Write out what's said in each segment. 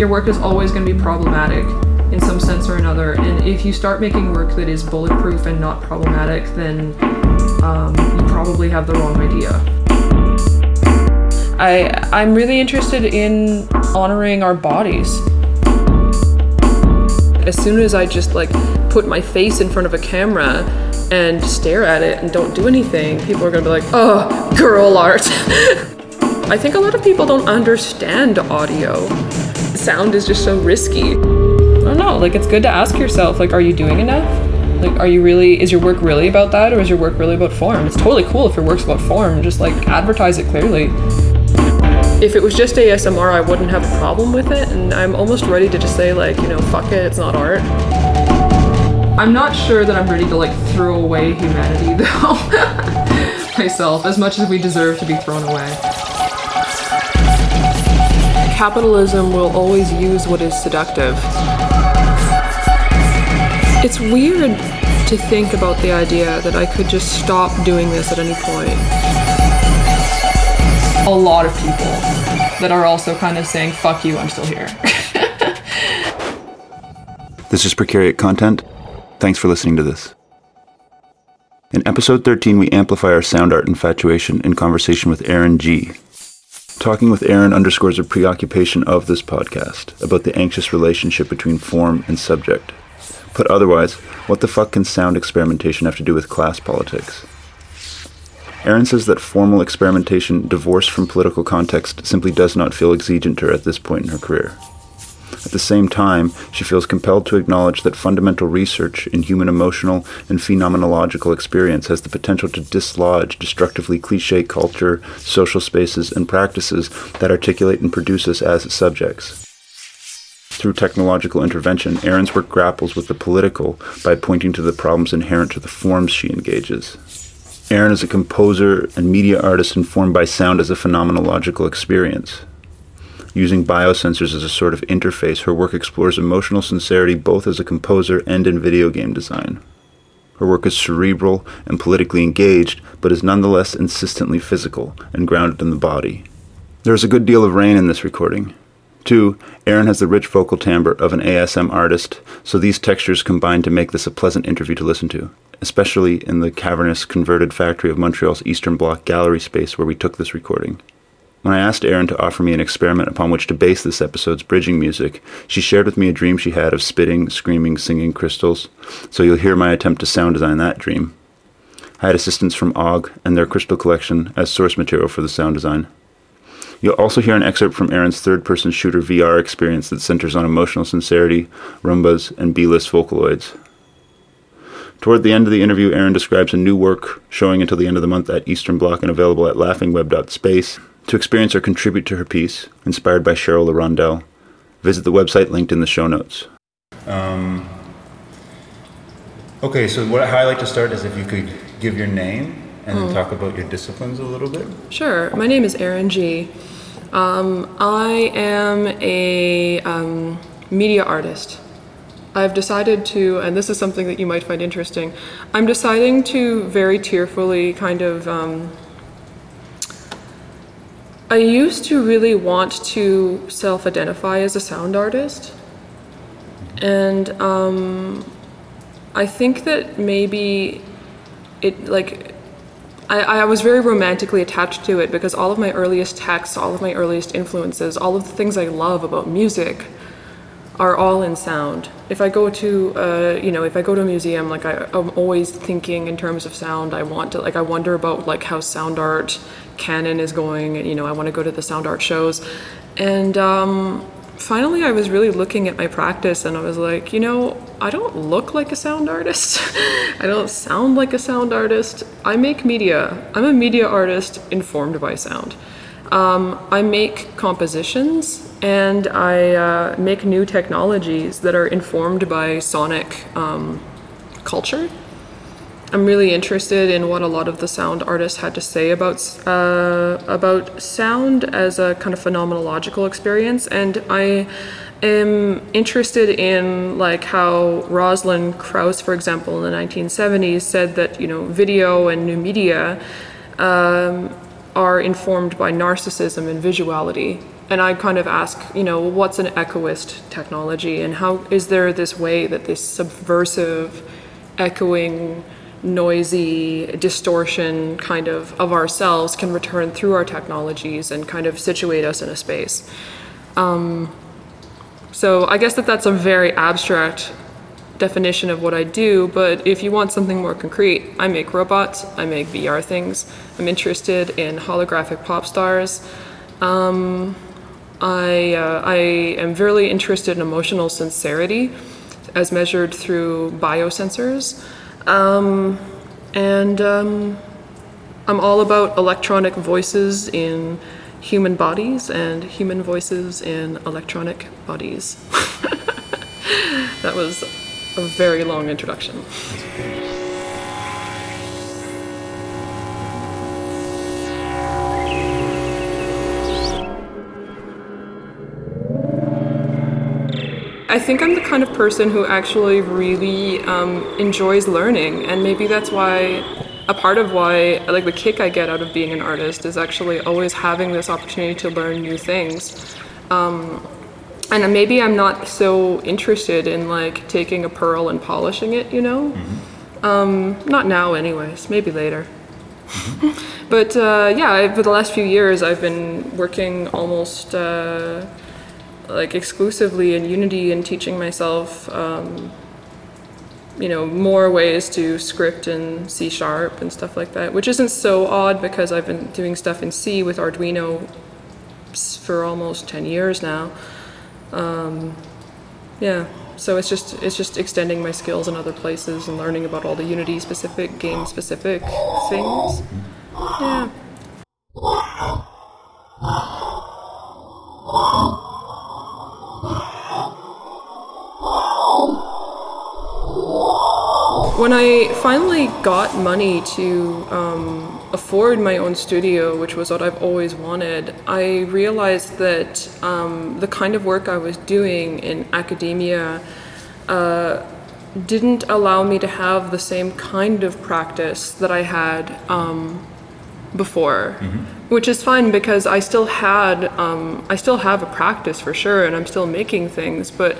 your work is always going to be problematic in some sense or another. And if you start making work that is bulletproof and not problematic, then um, you probably have the wrong idea. I I'm really interested in honoring our bodies. As soon as I just like put my face in front of a camera and stare at it and don't do anything, people are gonna be like, "Oh, girl art." I think a lot of people don't understand audio. Sound is just so risky. I don't know. Like it's good to ask yourself, like, are you doing enough? Like, are you really? Is your work really about that, or is your work really about form? It's totally cool if your work's about form. Just like advertise it clearly. If it was just ASMR, I wouldn't have a problem with it, and I'm almost ready to just say like, you know, fuck it, it's not art. I'm not sure that I'm ready to like throw away humanity though. Myself, as much as we deserve to be thrown away. Capitalism will always use what is seductive. It's weird to think about the idea that I could just stop doing this at any point. A lot of people that are also kind of saying, fuck you, I'm still here. This is Precariat Content. Thanks for listening to this. In episode 13, we amplify our sound art infatuation in conversation with Erin Gee. Talking with Erin underscores a preoccupation of this podcast about the anxious relationship between form and subject. Put otherwise, what the fuck can sound experimentation have to do with class politics? Erin says that formal experimentation divorced from political context simply does not feel exigent to her at this point in her career. At the same time, she feels compelled to acknowledge that fundamental research in human emotional and phenomenological experience has the potential to dislodge destructively cliche culture, social spaces, and practices that articulate and produce us as subjects. Through technological intervention, Erin's work grapples with the political by pointing to the problems inherent to the forms she engages. Erin is a composer and media artist informed by sound as a phenomenological experience. Using biosensors as a sort of interface, her work explores emotional sincerity both as a composer and in video game design. Her work is cerebral and politically engaged, but is nonetheless insistently physical and grounded in the body. There is a good deal of rain in this recording. Two, Erin has the rich vocal timbre of an ASM artist, so these textures combine to make this a pleasant interview to listen to, especially in the cavernous converted factory of Montreal's Eastern Bloc gallery space where we took this recording. When I asked Erin to offer me an experiment upon which to base this episode's bridging music, she shared with me a dream she had of spitting, screaming, singing crystals, so you'll hear my attempt to sound design that dream. I had assistance from OGG and their crystal collection as source material for the sound design. You'll also hear an excerpt from Erin's third person shooter VR experience that centers on emotional sincerity, Roombas, and B list vocaloids. Toward the end of the interview, Erin describes a new work showing until the end of the month at Eastern Bloc and available at laughingweb.space. To experience or contribute to her piece, inspired by Cheryl L'Hirondelle, visit the website linked in the show notes. Um, okay, so what, how I like to start is if you could give your name and then talk about your disciplines a little bit. Sure. My name is Erin Gee. Um, I am a um, media artist. I've decided to, and this is something that you might find interesting, I'm deciding to very tearfully kind of. I used to really want to self identify as a sound artist. And um, I think that maybe it, like, I, I was very romantically attached to it because all of my earliest texts, all of my earliest influences, all of the things I love about music are all in sound. If I go to, uh, you know, if I go to a museum, like I, I'm always thinking in terms of sound. I want to, like, I wonder about like how sound art canon is going, you know, I want to go to the sound art shows. And um, finally, I was really looking at my practice, and I was like, you know, I don't look like a sound artist. I don't sound like a sound artist. I make media. I'm a media artist informed by sound. Um, I make compositions and I uh, make new technologies that are informed by sonic um, culture. I'm really interested in what a lot of the sound artists had to say about uh, about sound as a kind of phenomenological experience, and I am interested in like how Rosalind Krauss, for example, in the 1970s, said that you know video and new media. Um, are informed by narcissism and visuality. and I kind of ask, you know, what's an echoist technology, and how is there this way that this subversive, echoing, noisy distortion kind of of ourselves can return through our technologies and kind of situate us in a space. Um, so I guess that that's a very abstract definition of what I do, but if you want something more concrete, I make robots, I make VR things. I'm interested in holographic pop stars. Um, I, uh, I am very interested in emotional sincerity as measured through biosensors. Um, and um, I'm all about electronic voices in human bodies and human voices in electronic bodies. that was a very long introduction. I think I'm the kind of person who actually really um, enjoys learning, and maybe that's why a part of why, like the kick I get out of being an artist, is actually always having this opportunity to learn new things. Um, and maybe I'm not so interested in like taking a pearl and polishing it, you know. Mm-hmm. Um, not now, anyways. Maybe later. Mm-hmm. but uh, yeah, for the last few years, I've been working almost. Uh, like exclusively in Unity and teaching myself, um, you know, more ways to script in C sharp and stuff like that, which isn't so odd because I've been doing stuff in C with Arduino for almost 10 years now. Um, yeah, so it's just it's just extending my skills in other places and learning about all the Unity specific, game specific things. Yeah. When I finally got money to um, afford my own studio, which was what I've always wanted, I realized that um, the kind of work I was doing in academia uh, didn't allow me to have the same kind of practice that I had um, before. Mm-hmm. Which is fine because I still had, um, I still have a practice for sure, and I'm still making things. But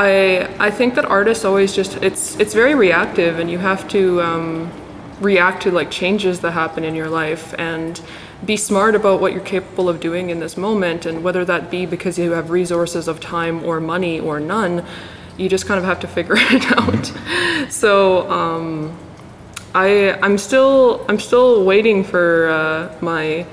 I I think that artists always just it's it's very reactive, and you have to um, react to like changes that happen in your life and be smart about what you're capable of doing in this moment, and whether that be because you have resources of time or money or none, you just kind of have to figure it out. So. Um, I I'm still I'm still waiting for uh, my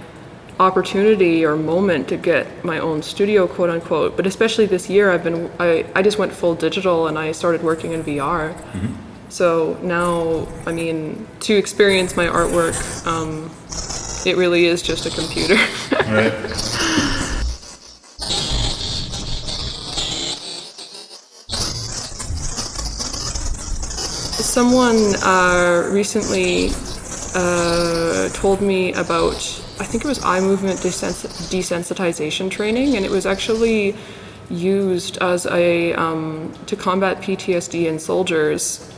opportunity or moment to get my own studio quote unquote. But especially this year i've been i, I just went full digital and i started working in vr mm-hmm. so now i mean to experience my artwork um, it really is just a computer. Right. Someone uh, recently uh, told me about I think it was eye movement desens- desensitization training, and it was actually used as a um, to combat PTSD in soldiers.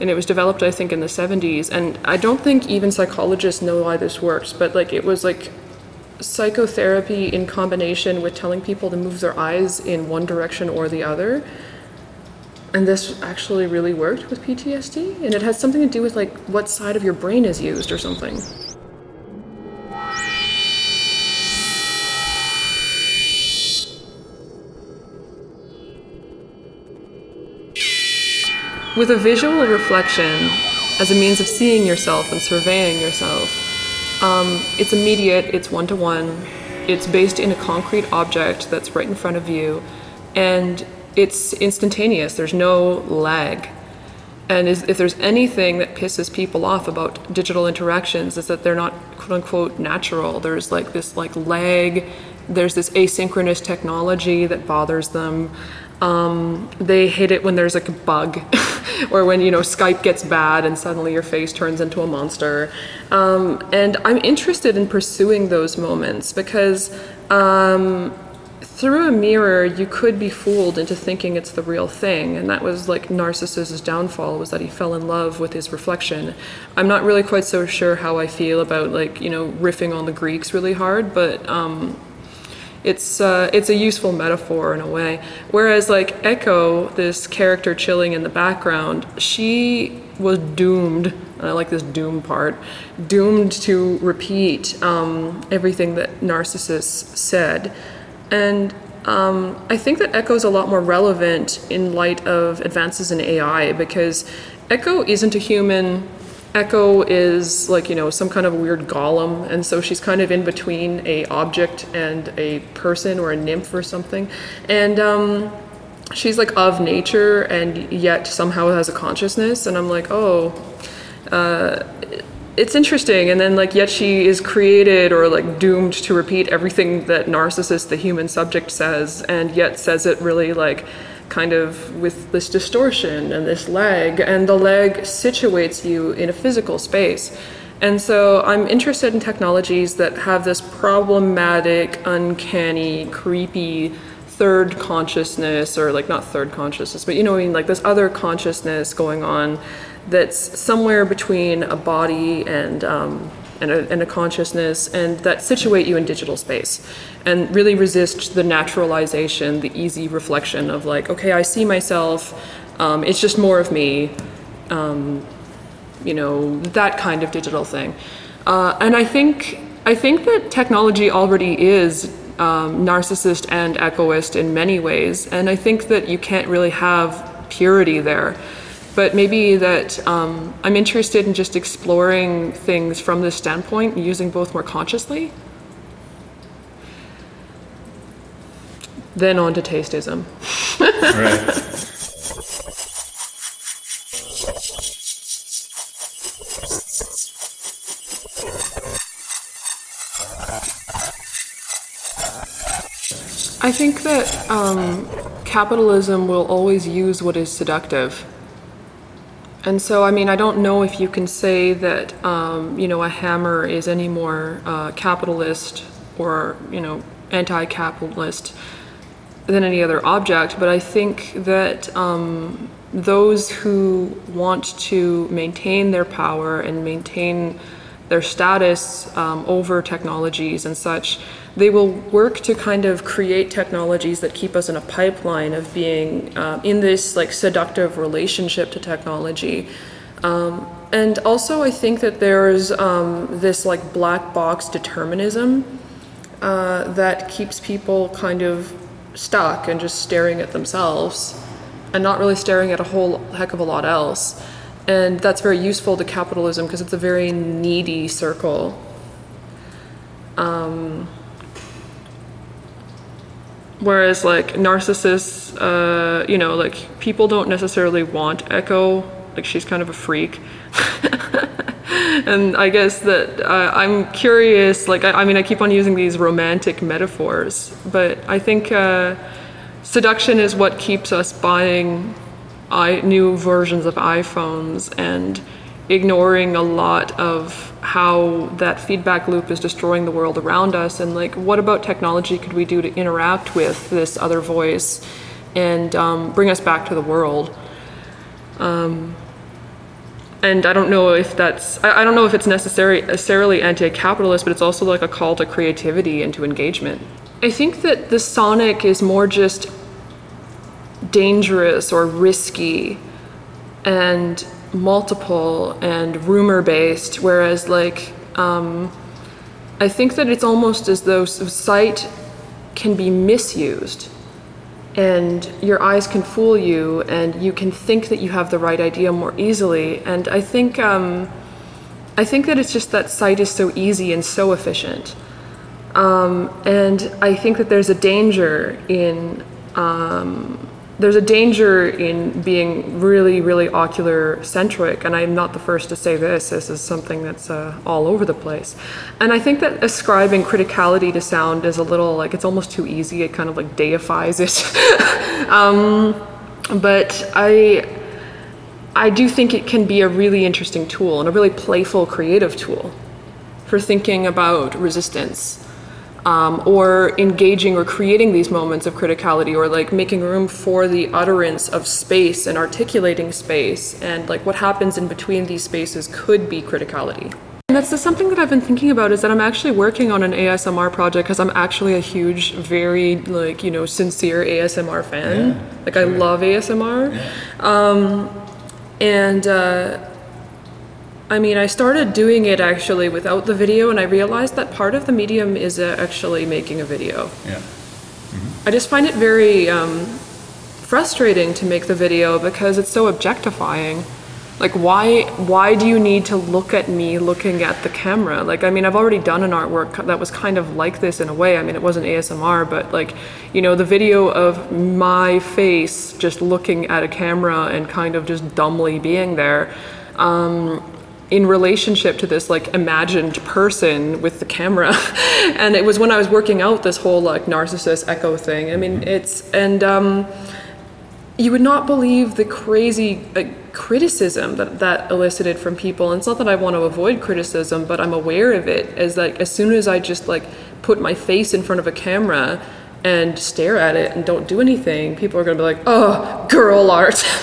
And it was developed, I think, in the 70s. And I don't think even psychologists know why this works, but like it was like psychotherapy in combination with telling people to move their eyes in one direction or the other. And this actually really worked with PTSD. And it has something to do with like what side of your brain is used or something. With a visual reflection as a means of seeing yourself and surveying yourself, um, it's immediate, it's one to one, it's based in a concrete object that's right in front of you, and it's instantaneous, there's no lag. And is, if there's anything that pisses people off about digital interactions, is that they're not quote unquote natural. There's like this like lag, there's this asynchronous technology that bothers them. Um, they hate it when there's like a bug or when you know Skype gets bad and suddenly your face turns into a monster. Um, and I'm interested in pursuing those moments because um, through a mirror you could be fooled into thinking it's the real thing, and that was like Narcissus' downfall was that he fell in love with his reflection. I'm not really quite so sure how I feel about like you know riffing on the Greeks really hard, but um, it's uh, it's a useful metaphor in a way. Whereas like Echo, this character chilling in the background, she was doomed. And I like this doom part. Doomed to repeat um, everything that Narcissus said, and um, I think that Echo is a lot more relevant in light of advances in AI because Echo isn't a human Echo is like, you know, some kind of weird golem, and so she's kind of in between a object and a person or a nymph or something. And um, she's like of nature and yet somehow has a consciousness, and I'm like, oh, uh, it's interesting. And then like yet she is created or like doomed to repeat everything that Narcissus, the human subject, says, and yet says it really like kind of with this distortion and this leg, and the leg situates you in a physical space. And so I'm interested in technologies that have this problematic, uncanny, creepy third consciousness, or like not third consciousness, but you know what I mean, like this other consciousness going on that's somewhere between a body and um, and a, and a, consciousness, and that situate you in digital space, and really resist the naturalization, the easy reflection of like, okay, I see myself, um, it's just more of me, um, you know, that kind of digital thing. Uh, and I think I think that technology already is um, narcissist and echoist in many ways, and I think that you can't really have purity there but maybe that um, I'm interested in just exploring things from this standpoint, using both more consciously. Then on to tasteism. right. I think that um, capitalism will always use what is seductive and so, I mean, I don't know if you can say that, um, you know, a hammer is any more uh, capitalist or, you know, anti capitalist than any other object, but I think that um, those who want to maintain their power and maintain their status um, over technologies and such, they will work to kind of create technologies that keep us in a pipeline of being uh, in this like seductive relationship to technology. Um, and also, I think that there's um, this like black box determinism uh, that keeps people kind of stuck and just staring at themselves and not really staring at a whole heck of a lot else. And that's very useful to capitalism because it's a very needy circle. Um, whereas, like, narcissists, uh, you know, like, people don't necessarily want Echo. Like, she's kind of a freak. and I guess that uh, I'm curious, like, I, I, mean, I keep on using these romantic metaphors, but I think uh, seduction is what keeps us buying I, new versions of iPhones and ignoring a lot of how that feedback loop is destroying the world around us and like what about technology could we do to interact with this other voice and um, bring us back to the world? Um, and I don't know if that's I, don't know if it's necessary necessarily anti-capitalist but it's also like a call to creativity and to engagement. I think that the sonic is more just dangerous or risky and multiple and rumor based, whereas, like, um, I think that it's almost as though sight can be misused and your eyes can fool you and you can think that you have the right idea more easily. And I think, um, I think that it's just that sight is so easy and so efficient. Um, and I think that there's a danger in um, there's a danger in being really, really ocular centric, and I'm not the first to say this. This is something that's uh, all over the place. And I think that ascribing criticality to sound is a little like it's almost too easy. It kind of like deifies it. um, but I, I do think it can be a really interesting tool and a really playful, creative tool for thinking about resistance um, or engaging or creating these moments of criticality or like making room for the utterance of space and articulating space and like what happens in between these spaces could be criticality. And that's just something that I've been thinking about is that I'm actually working on an ASMR project because I'm actually a huge, very like you know sincere ASMR fan. Yeah, like I love ASMR, um, and uh, I mean I started doing it actually without the video, and I realized that part of the medium is uh, actually making a video. Yeah. I just find it very um, frustrating to make the video because it's so objectifying. Like why why do you need to look at me looking at the camera? Like I mean I've already done an artwork that was kind of like this in a way. I mean it wasn't ASMR, but like you know the video of my face just looking at a camera and kind of just dumbly being there. Um, in relationship to this like imagined person with the camera. And it was when i was working out this whole like narcissist echo thing. I mean it's and um you would not believe the crazy uh, criticism that that elicited from people. And it's not that i want to avoid criticism but i'm aware of it as like as soon as i just like put my face in front of a camera and stare at it and don't do anything people are going to be like oh girl art.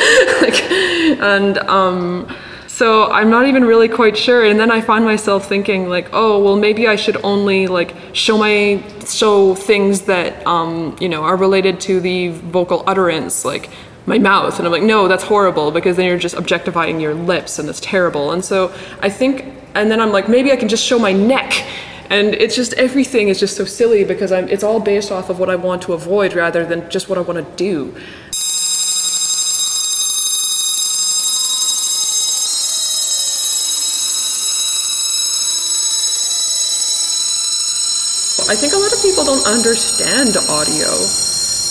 Like and um so I'm not even really quite sure. And then I find myself thinking like, oh, well, maybe I should only like show my show things that um, you know are related to the vocal utterance, like my mouth. And I'm like, no, that's horrible because then you're just objectifying your lips, and it's terrible. And so I think, and then I'm like, maybe I can just show my neck. And it's just everything is just so silly because I'm. It's all based off of what I want to avoid rather than just what I want to do. I think a lot of people don't understand audio.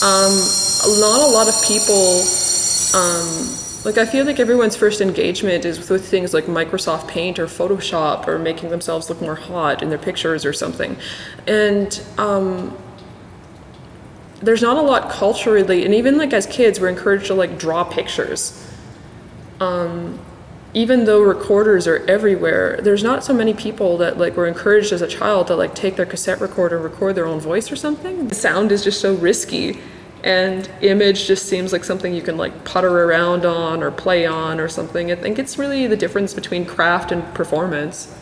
Um, not a lot of people, um, like, I feel like everyone's first engagement is with things like Microsoft Paint or Photoshop or making themselves look more hot in their pictures or something. And um, there's not a lot culturally, and even like as kids, we're encouraged to like draw pictures. Um, even though recorders are everywhere, there's not so many people that like were encouraged as a child to like take their cassette recorder, record their own voice or something. The sound is just so risky, and image just seems like something you can like putter around on or play on or something. I think it's really the difference between craft and performance.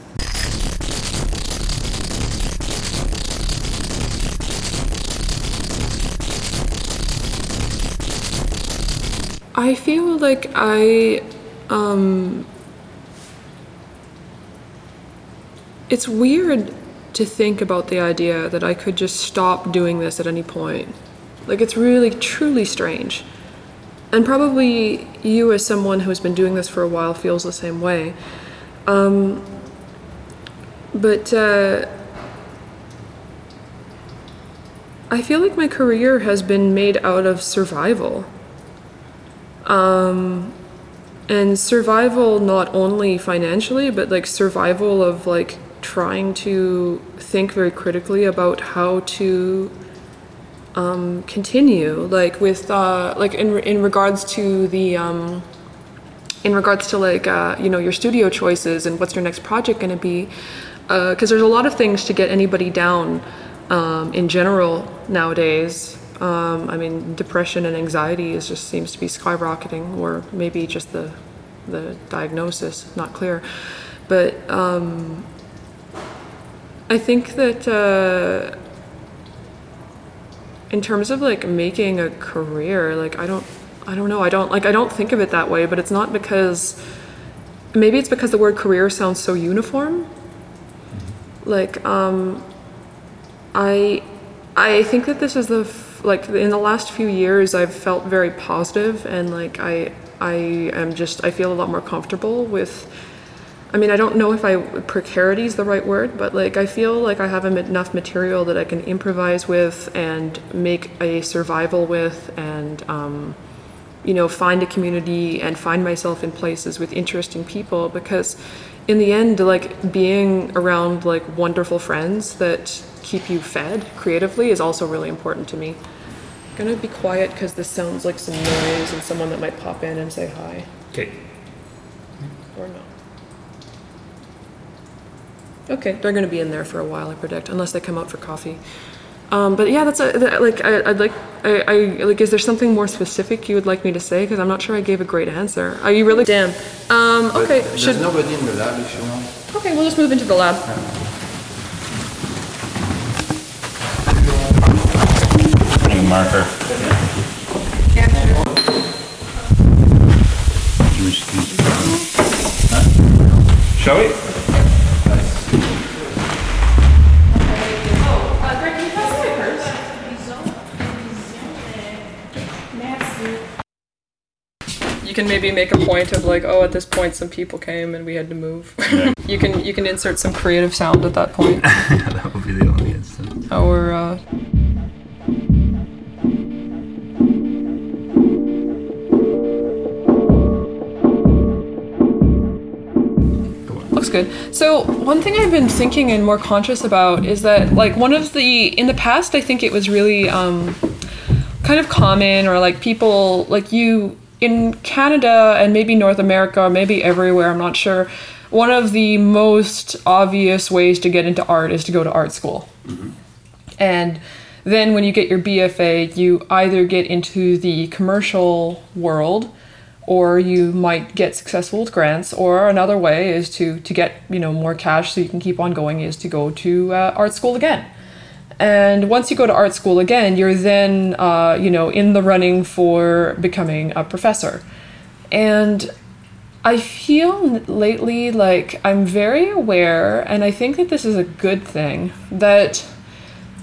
I feel like I um, it's weird to think about the idea that I could just stop doing this at any point. Like, it's really, truly strange. And probably you, as someone who's been doing this for a while, feels the same way. Um, but uh, I feel like my career has been made out of survival. Um, and survival not only financially but like survival of like trying to think very critically about how to um, continue like with uh, like in, in regards to the um, in regards to like uh, you know your studio choices and what's your next project going to be because uh, there's a lot of things to get anybody down um, in general nowadays um, I mean, depression and anxiety is just seems to be skyrocketing, or maybe just the the diagnosis not clear. But um, I think that uh, in terms of like making a career, like I don't, I don't know, I don't like I don't think of it that way. But it's not because maybe it's because the word career sounds so uniform. Like um, I I think that this is the like in the last few years I've felt very positive and like I I am just I feel a lot more comfortable with I mean I don't know if I precarity is the right word but like I feel like I have enough material that I can improvise with and make a survival with and um, you know find a community and find myself in places with interesting people because in the end like being around like wonderful friends that keep you fed creatively is also really important to me. I'm gonna be quiet because this sounds like some noise and someone that might pop in and say hi. Okay. Or no. Okay, they're gonna be in there for a while, I predict, unless they come out for coffee. Um, but yeah, that's a, that, like I, I'd like I, I like. Is there something more specific you would like me to say? Because I'm not sure I gave a great answer. Are you really? Damn. Um, okay. But Should nobody in the lab if you want. Okay, we'll just move into the lab. Bring a marker. Shall we? Can maybe make a point of like, oh, at this point some people came and we had to move. you can you can insert some creative sound at that point. that would be the only instance. Or uh, looks good. So one thing I've been thinking and more conscious about is that like one of the in the past I think it was really um, kind of common or like people like you in Canada and maybe North America or maybe everywhere I'm not sure. One of the most obvious ways to get into art is to go to art school. And then when you get your BFA, you either get into the commercial world or you might get successful with grants or another way is to to get, you know, more cash so you can keep on going is to go to uh, art school again. And once you go to art school again, you're then, uh, you know, in the running for becoming a professor. And I feel lately like I'm very aware, and I think that this is a good thing, that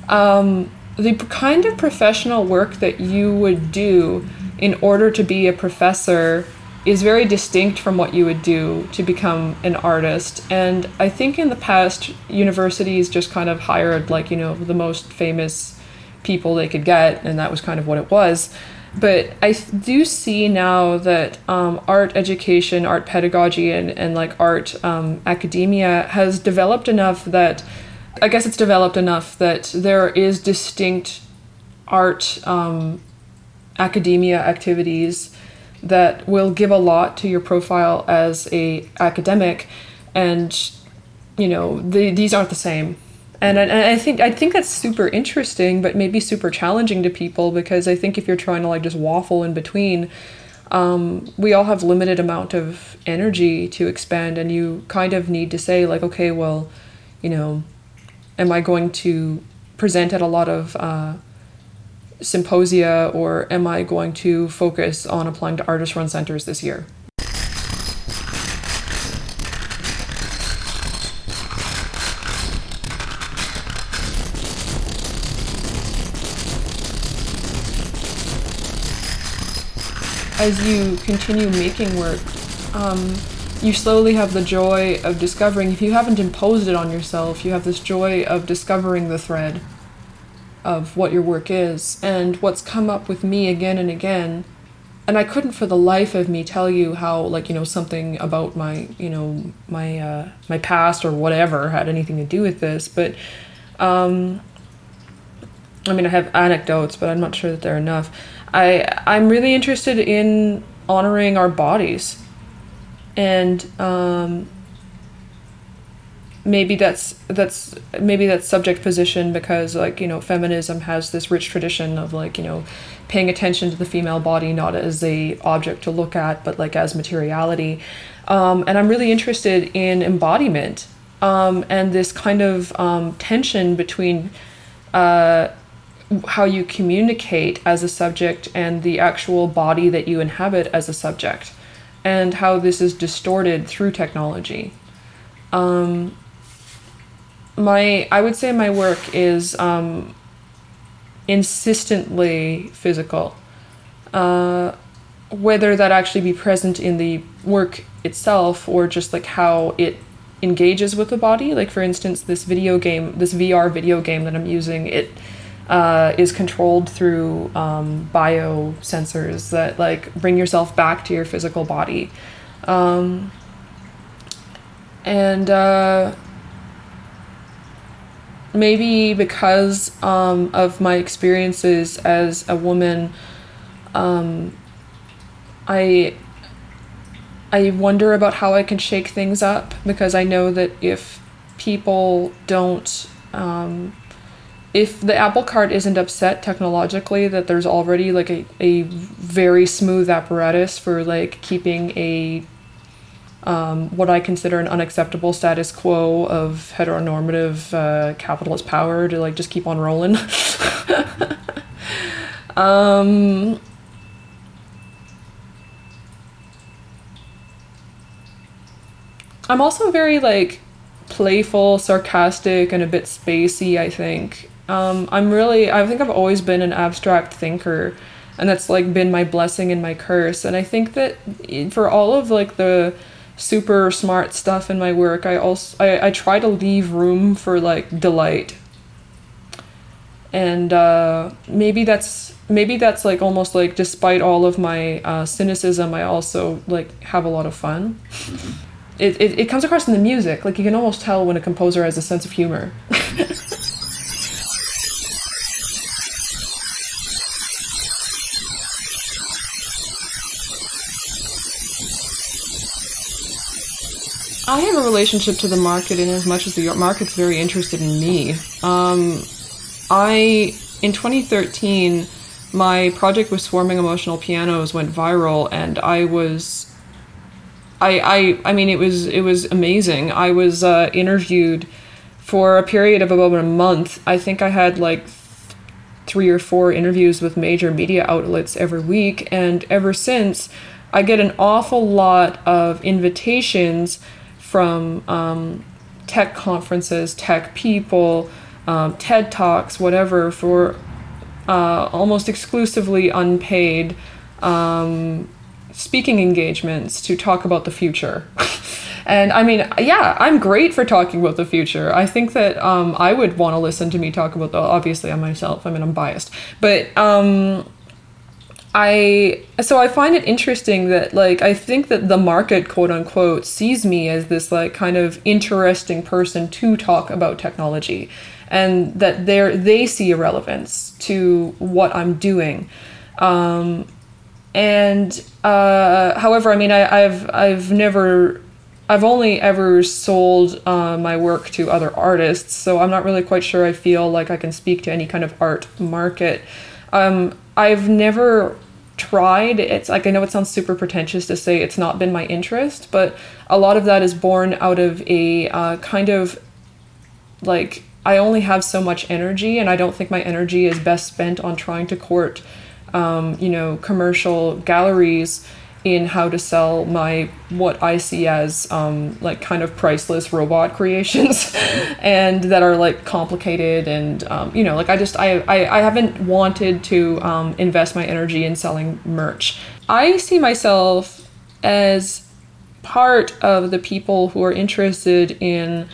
um, the kind of professional work that you would do in order to be a professor is very distinct from what you would do to become an artist. And I think in the past, universities just kind of hired, like, you know, the most famous people they could get, and that was kind of what it was. But I do see now that um, art education, art pedagogy, and, and like art um, academia has developed enough that I guess it's developed enough that there is distinct art um, academia activities that will give a lot to your profile as a academic and you know the, these aren't the same. And I, and I think I think that's super interesting, but maybe super challenging to people because I think if you're trying to like just waffle in between, um, we all have limited amount of energy to expend, and you kind of need to say like, okay, well, you know, am I going to present at a lot of uh, symposia, or am I going to focus on applying to artist-run centers this year? as you continue making work, um, you slowly have the joy of discovering, if you haven't imposed it on yourself, you have this joy of discovering the thread of what your work is. And what's come up with me again and again, and I couldn't for the life of me tell you how, like, you know, something about my, you know, my, uh, my past or whatever had anything to do with this, but, um, I mean, I have anecdotes, but I'm not sure that they're enough. I I'm really interested in honoring our bodies, and um, maybe that's that's maybe that's subject position because like you know feminism has this rich tradition of like you know paying attention to the female body not as a object to look at but like as materiality, um, and I'm really interested in embodiment um, and this kind of um, tension between. Uh, how you communicate as a subject and the actual body that you inhabit as a subject, and how this is distorted through technology. Um, my, I would say my work is um, insistently physical. Uh, whether that actually be present in the work itself or just like how it engages with the body. Like for instance, this video game, this VR video game that I'm using, it uh, is controlled through um, biosensors that like bring yourself back to your physical body. Um, and uh, maybe because um, of my experiences as a woman, um, I I wonder about how I can shake things up because I know that if people don't um, if the apple cart isn't upset technologically that there's already like a, a very smooth apparatus for like keeping a um, what I consider an unacceptable status quo of heteronormative uh, capitalist power to like just keep on rolling. um, I'm also very like playful, sarcastic, and a bit spacey. I think um, I'm really. I think I've always been an abstract thinker, and that's like been my blessing and my curse. And I think that for all of like the super smart stuff in my work, I also I, I try to leave room for like delight. And uh, maybe that's maybe that's like almost like despite all of my uh, cynicism, I also like have a lot of fun. It, it, it comes across in the music. Like you can almost tell when a composer has a sense of humor. I have a relationship to the market in as much as the market's very interested in me. Um, I in 2013, my project with Swarming Emotional Pianos went viral, and I was I, I I mean it was it was amazing. I was uh, interviewed for a period of about a month. I think I had like three or four interviews with major media outlets every week, and ever since, I get an awful lot of invitations from um, tech conferences, tech people, um, TED talks, whatever, for uh, almost exclusively unpaid. Um, speaking engagements to talk about the future. and I mean, yeah, I'm great for talking about the future. I think that um, I would want to listen to me talk about the. Obviously, I'm myself. I mean, I'm biased, but um, I so I find it interesting that like I think that the market, quote unquote, sees me as this like kind of interesting person to talk about technology, and that they they see a relevance to what I'm doing. Um, and uh, however, I mean, I, have I've never, I've only ever sold uh, my work to other artists, so I'm not really quite sure. I feel like I can speak to any kind of art market. Um, I've never tried. It's like I know it sounds super pretentious to say it's not been my interest, but a lot of that is born out of a uh, kind of like I only have so much energy, and I don't think my energy is best spent on trying to court um, you know, commercial galleries in how to sell my what I see as um, like kind of priceless robot creations, and that are like complicated and um, you know like I just I I, I haven't wanted to um, invest my energy in selling merch. I see myself as part of the people who are interested in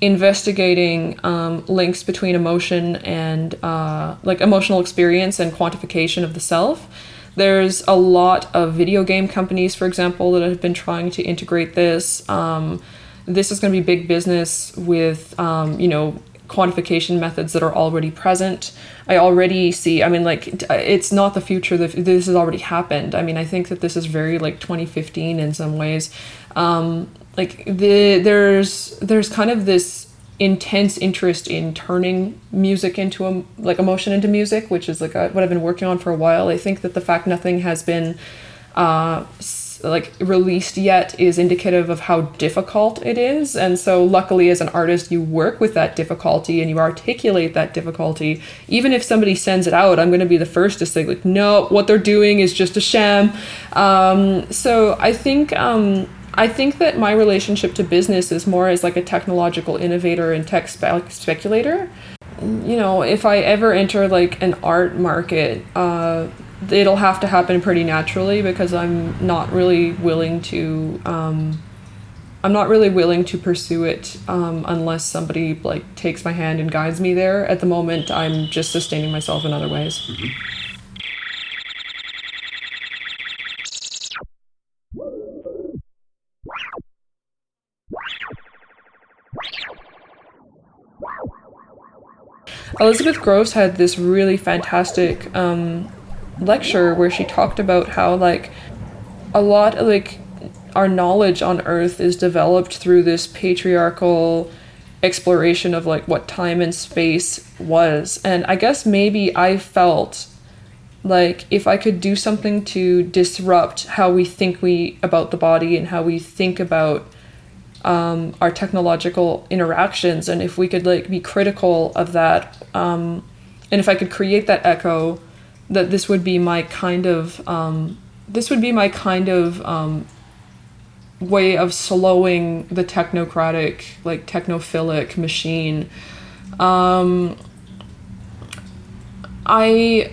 investigating um, links between emotion and uh, like emotional experience and quantification of the self. There's a lot of video game companies, for example, that have been trying to integrate this. Um, this is going to be big business with, um, you know, quantification methods that are already present. I already see, I mean, like, it's not the future, this has already happened. I mean, I think that this is very like 2015 in some ways. Um, like the there's there's kind of this intense interest in turning music into a like emotion into music, which is like a, what I've been working on for a while. I think that the fact nothing has been uh, like released yet is indicative of how difficult it is. And so, luckily, as an artist, you work with that difficulty and you articulate that difficulty. Even if somebody sends it out, I'm going to be the first to say like, no, what they're doing is just a sham. Um, so I think. Um, I think that my relationship to business is more as like a technological innovator and tech spe- speculator. You know, if I ever enter like an art market, uh, it'll have to happen pretty naturally because I'm not really willing to. Um, I'm not really willing to pursue it um, unless somebody like takes my hand and guides me there. At the moment, I'm just sustaining myself in other ways. Mm-hmm. Elizabeth Grosz had this really fantastic um, lecture where she talked about how like a lot of like our knowledge on earth is developed through this patriarchal exploration of like what time and space was. And i guess maybe i felt like if I could do something to disrupt how we think we about the body and how we think about um, our technological interactions, and if we could like be critical of that, um, and if I could create that echo, that this would be my kind of um, this would be my kind of um, way of slowing the technocratic, like technophilic machine. Um, I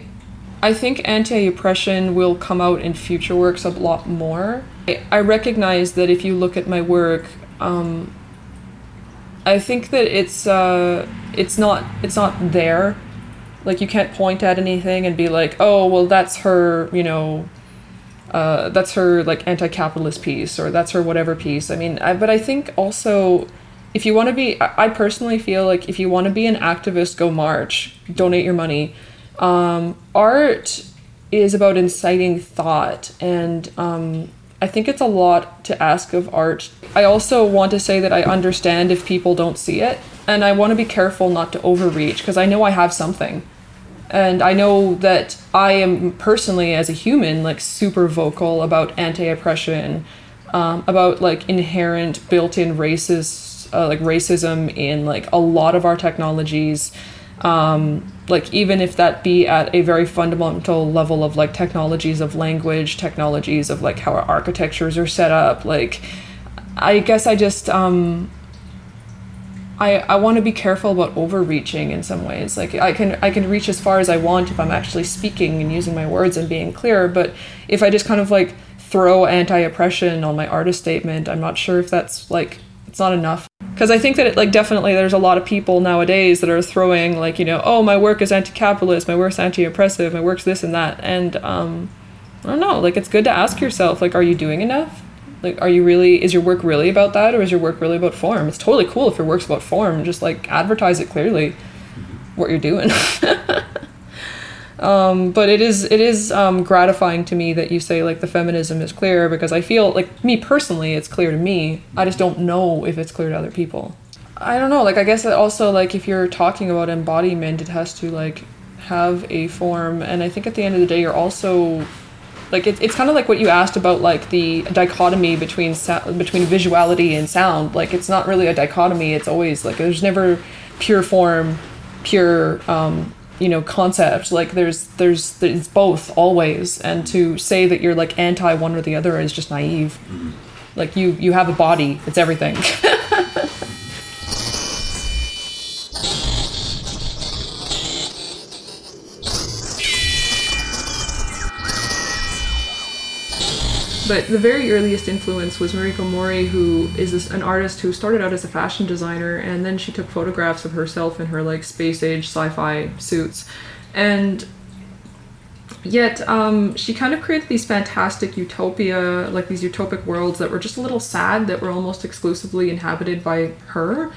I think anti-oppression will come out in future works a lot more. I recognize that if you look at my work, um, I think that it's uh, it's not it's not there. Like you can't point at anything and be like, oh well, that's her, you know, uh, that's her like anti-capitalist piece or that's her whatever piece. I mean, I, but I think also if you want to be, I personally feel like if you want to be an activist, go march, donate your money. Um, art is about inciting thought, and um, I think it's a lot to ask of art. I also want to say that I understand if people don't see it, and I want to be careful not to overreach because I know I have something. And I know that I am personally, as a human, like super vocal about anti oppression, um, about like inherent built in racist, uh, like racism in like a lot of our technologies. Um, like even if that be at a very fundamental level of like technologies of language technologies of like how our architectures are set up like i guess i just um i i want to be careful about overreaching in some ways. Like i can i can reach as far as i want if i'm actually speaking and using my words and being clear but if i just kind of like throw anti-oppression on my artist statement i'm not sure if that's like it's not enough. Because I think that it, like definitely there's a lot of people nowadays that are throwing like you know oh my work is anti-capitalist my work's anti-oppressive my work's this and that and um, I don't know like it's good to ask yourself like are you doing enough? Like are you really is your work really about that or is your work really about form? It's totally cool if your work's about form just like advertise it clearly what you're doing um, but it is it is um, gratifying to me that you say like the feminism is clear because I feel like me personally it's clear to me. I just don't know if it's clear to other people. I don't know. Like I guess that also like if you're talking about embodiment, it has to like have a form, and I think at the end of the day, you're also like it, it's kind of like what you asked about like the dichotomy between between visuality and sound. Like it's not really a dichotomy. It's always like there's never pure form, pure um, you know concept. Like there's there's it's both always. And to say that you're like anti one or the other is just naive. Mm-hmm. Like you you have a body. It's everything But the very earliest influence was Mariko Mori, who is this, an artist who started out as a fashion designer, and then she took photographs of herself in her like space age sci-fi suits, and yet um, she kind of created these fantastic utopia, like these utopic worlds that were just a little sad, that were almost exclusively inhabited by her.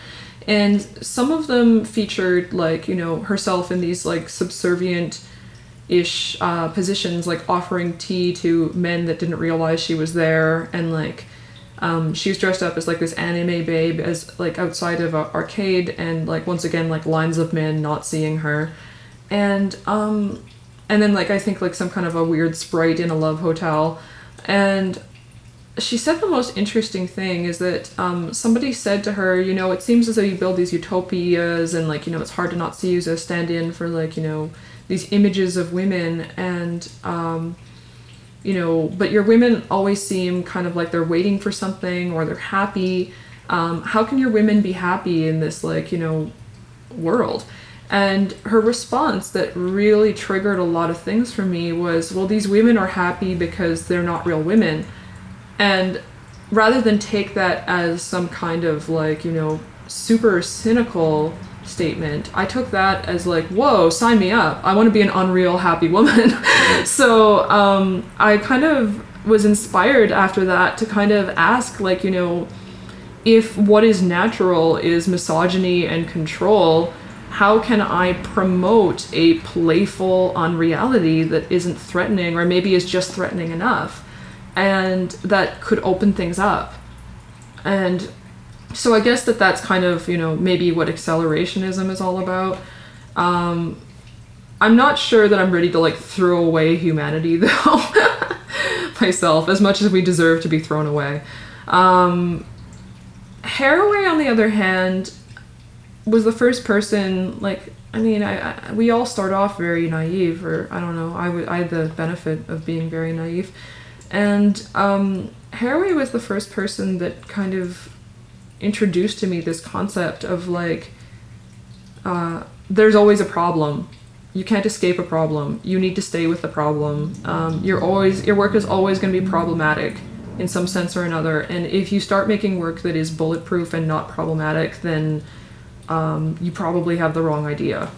And some of them featured like you know herself in these like subservient ish uh, positions, like offering tea to men that didn't realize she was there, and like um, she was dressed up as like this anime babe, as like outside of an arcade, and like once again like lines of men not seeing her, and um, and then like I think like some kind of a weird sprite in a love hotel, and she said the most interesting thing is that um, somebody said to her, you know, it seems as though you build these utopias and like you know it's hard to not see you as a stand-in for like you know these images of women and um, you know but your women always seem kind of like they're waiting for something or they're happy. Um, how can your women be happy in this like you know world? And her response that really triggered a lot of things for me was well these women are happy because they're not real women. And rather than take that as some kind of like you know super cynical statement, I took that as like, whoa, sign me up. I want to be an unreal happy woman. so um, I kind of was inspired after that to kind of ask, like, you know, if what is natural is misogyny and control, how can I promote a playful unreality that isn't threatening or maybe is just threatening enough and that could open things up? And so I guess that that's kind of you know maybe what accelerationism is all about. Um, I'm not sure that I'm ready to like throw away humanity though myself as much as we deserve to be thrown away. Um, Haraway, on the other hand, was the first person like I mean I, I we all start off very naive or I don't know I would I had the benefit of being very naive, and um, Haraway was the first person that kind of introduced to me this concept of like uh, there's always a problem. You can't escape a problem. You need to stay with the problem. Um, you're always your work is always going to be problematic in some sense or another. And if you start making work that is bulletproof and not problematic then um, you probably have the wrong idea.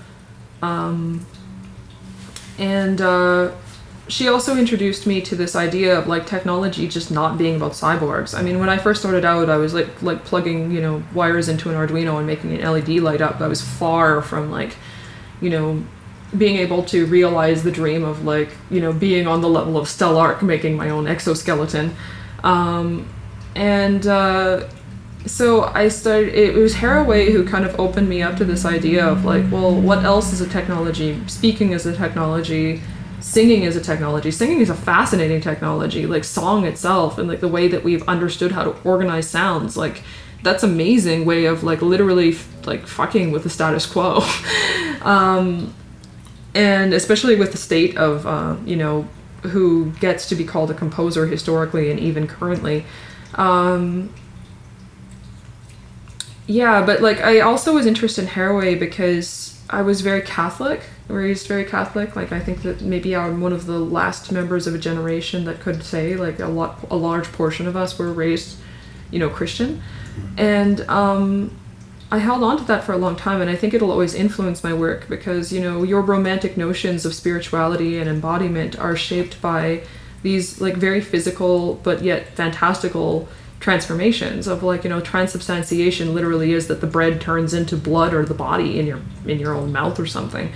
Um, and uh, she also introduced me to this idea of like technology just not being about cyborgs. I mean, when I first started out, I was like like plugging you know wires into an Arduino and making an LED light up. I was far from like, you know, being able to realize the dream of like you know being on the level of Stelarc, making my own exoskeleton, um, and uh, so I started. It was Haraway who kind of opened me up to this idea of like, well, what else is a technology? Speaking is a technology singing is a technology. Singing is a fascinating technology like song itself and like the way that we've understood how to organize sounds like that's amazing way of like literally like fucking with the status quo. Um, and especially with the state of uh, you know who gets to be called a composer historically and even currently. Um, yeah but like i also was interested in haraway because i was very catholic raised very Catholic. Like I think that maybe I'm one of the last members of a generation that could say like a lot, a large portion of us were raised, you know, Christian, and um, I held on to that for a long time, and I think it'll always influence my work because you know your romantic notions of spirituality and embodiment are shaped by these like very physical but yet fantastical transformations of like you know transubstantiation literally is that the bread turns into blood or the body in your in your own mouth or something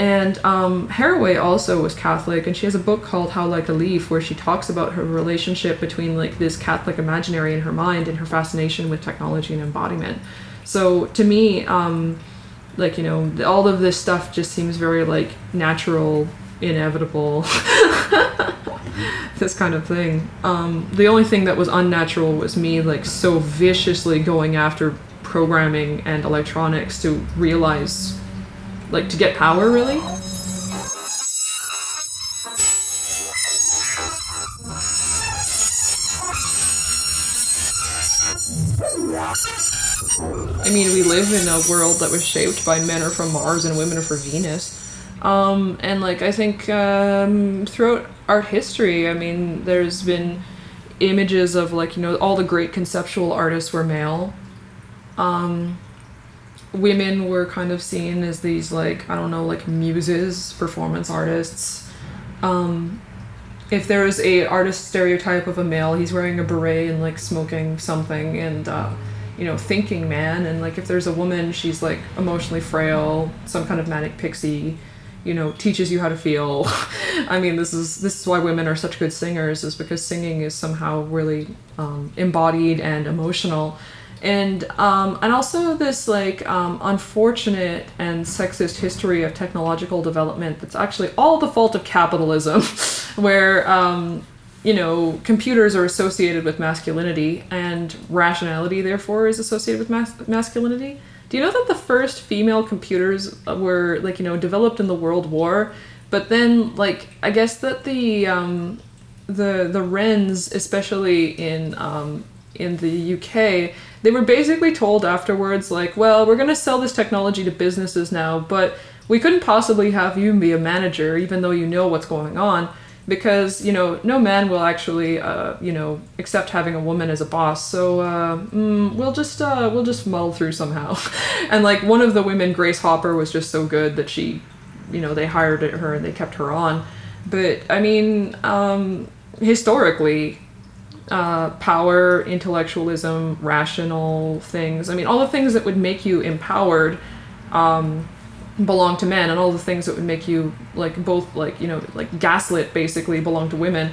and um, Haraway also was Catholic, and she has a book called How Like a Leaf, where she talks about her relationship between like this Catholic imaginary in her mind and her fascination with technology and embodiment. So to me, um, like you know, all of this stuff just seems very like natural, inevitable, this kind of thing. Um, the only thing that was unnatural was me like so viciously going after programming and electronics to realize like to get power really. I mean, we live in a world that was shaped by men are from Mars and women are from Venus. Um, and like I think um, throughout art history, I mean, there's been images of like you know all the great conceptual artists were male. Um, women were kind of seen as these like I don't know like muses, performance artists. Um, if there is a artist stereotype of a male, he's wearing a beret and like smoking something and uh, you know thinking man. And like if there's a woman, she's like emotionally frail, some kind of manic pixie. You know, teaches you how to feel. I mean, this is this is why women are such good singers, is because singing is somehow really um, embodied and emotional and um, and also this like um, unfortunate and sexist history of technological development that's actually all the fault of capitalism, where um, you know computers are associated with masculinity and rationality therefore is associated with mas- masculinity. Do you know that the first female computers were like you know developed in the World War, but then like I guess that the um, the the Wrens, especially in um, in the UK, they were basically told afterwards, like, well, we're going to sell this technology to businesses now, but we couldn't possibly have you be a manager, even though you know what's going on, because, you know, no man will actually, uh, you know, accept having a woman as a boss. So uh, mm, we'll just, uh, we'll just muddle through somehow. and, like, one of the women, Grace Hopper, was just so good that she, you know, they hired her and they kept her on. But, I mean, um, historically, uh, power, intellectualism, rational things. I mean, all the things that would make you empowered um, belong to men, and all the things that would make you like both like you know like gaslit basically belong to women.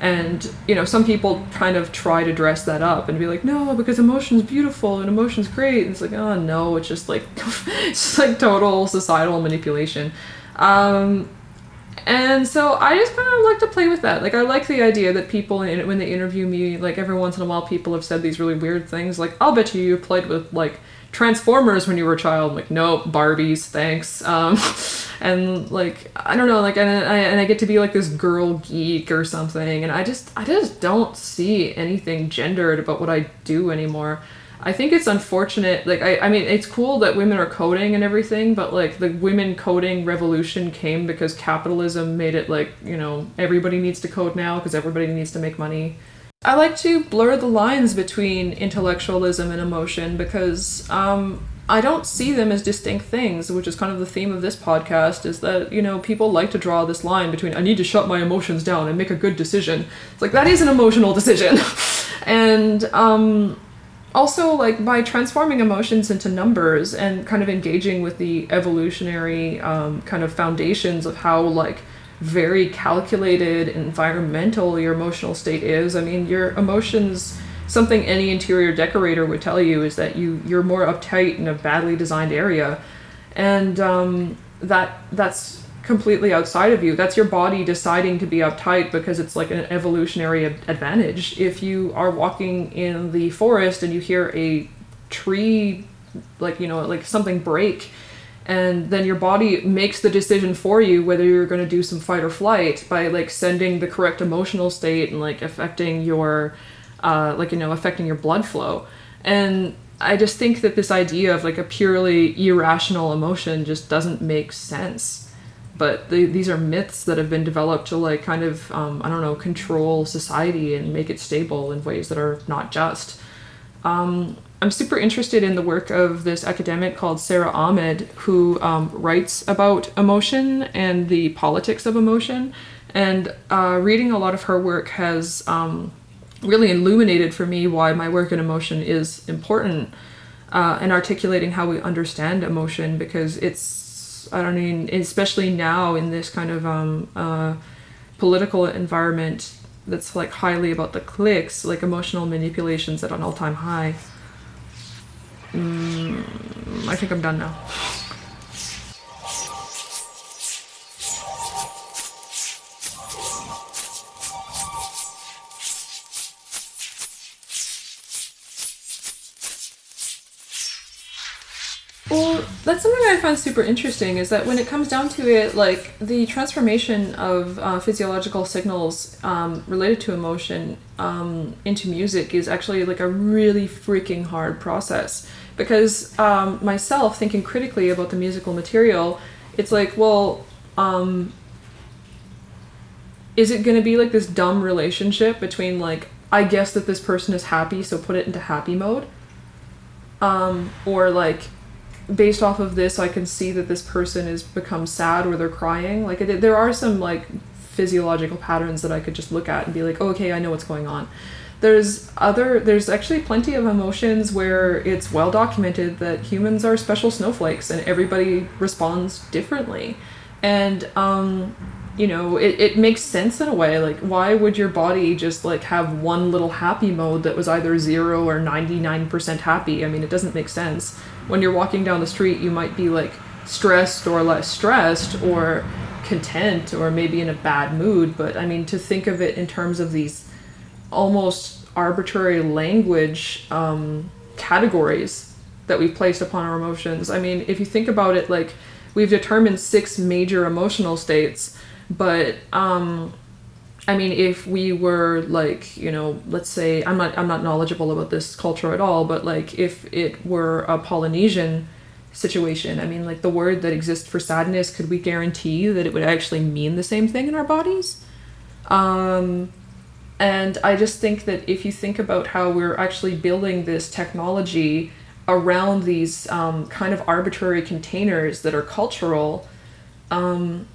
And you know, some people kind of try to dress that up and be like, no, because emotion's beautiful and emotion's great. And it's like, oh no, it's just like it's just like total societal manipulation. Um, and so I just kind of like to play with that. Like I like the idea that people, when they interview me, like every once in a while, people have said these really weird things. Like I'll bet you you played with like Transformers when you were a child. I'm like no, Barbies, thanks. Um, and like I don't know, like and I, and I get to be like this girl geek or something. And I just I just don't see anything gendered about what I do anymore. I think it's unfortunate. Like, I, I mean, it's cool that women are coding and everything, but like the women coding revolution came because capitalism made it like, you know, everybody needs to code now because everybody needs to make money. I like to blur the lines between intellectualism and emotion because um, I don't see them as distinct things, which is kind of the theme of this podcast, is that, you know, people like to draw this line between I need to shut my emotions down and make a good decision. It's like that is an emotional decision. and um also like by transforming emotions into numbers and kind of engaging with the evolutionary um, kind of foundations of how like very calculated environmental your emotional state is i mean your emotions something any interior decorator would tell you is that you you're more uptight in a badly designed area. And um, that that's completely outside of you. That's your body deciding to be uptight because it's like an evolutionary advantage. If you are walking in the forest and you hear a tree, like, you know, like something break, and then your body makes the decision for you whether you're going to do some fight or flight by like sending the correct emotional state and like affecting your, uh, like, you know, affecting your blood flow. And I just think that this idea of like a purely irrational emotion just doesn't make sense but they, these are myths that have been developed to like kind of um, i don't know control society and make it stable in ways that are not just. Um, i'm super interested in the work of this academic called sara ahmed who um, writes about emotion and the politics of emotion. And uh, reading a lot of her work has um, really illuminated for me why my work in emotion is important uh, and articulating how we understand emotion because it's I don't mean, especially now in this kind of um, uh, political environment that's like highly about the clicks, like emotional manipulations at an all time high. Mm, I think I'm done now. That's something I find super interesting is that when it comes down to it, like the transformation of uh, physiological signals um, related to emotion um, into music is actually like a really freaking hard process. Because um, myself, thinking critically about the musical material, it's like, well, um, is it going to be like this dumb relationship between like, I guess that this person is happy, so put it into happy mode? Um, or like, based off of this, I can see that this person has become sad or they're crying. Like it, there are some like physiological patterns that I could just look at and be like, oh, okay, I know what's going on. There's other there's actually plenty of emotions where it's well documented that humans are special snowflakes and everybody responds differently. And um you know, it, it makes sense in a way. Like, why would your body just like have one little happy mode that was either zero or 99% happy? I mean, it doesn't make sense when you're walking down the street, you might be like stressed or less stressed or content or maybe in a bad mood. But I mean, to think of it in terms of these almost arbitrary language um, categories that we've placed upon our emotions. I mean, if you think about it, like we've determined six major emotional states, but um, I mean, if we were like, you know, let's say I'm not I'm not knowledgeable about this culture at all, but like if it were a Polynesian situation, I mean, like the word that exists for sadness, could we guarantee that it would actually mean the same thing in our bodies? Um, and I just think that if you think about how we're actually building this technology around these um, kind of arbitrary containers that are cultural, um,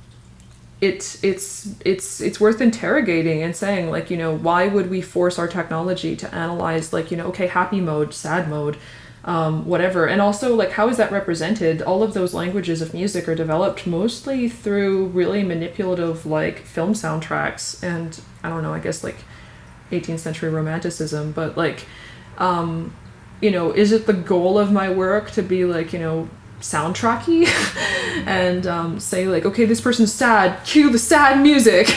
it's it's it's it's worth interrogating and saying like you know why would we force our technology to analyze like you know okay happy mode sad mode um, whatever. And also like how is that represented? All of those languages of music are developed mostly through really manipulative like film soundtracks and i don't know i guess like 18th century romanticism but like um, you know is it the goal of my work to be like you know soundtracky and um, say like okay this person's sad. Cue the sad music.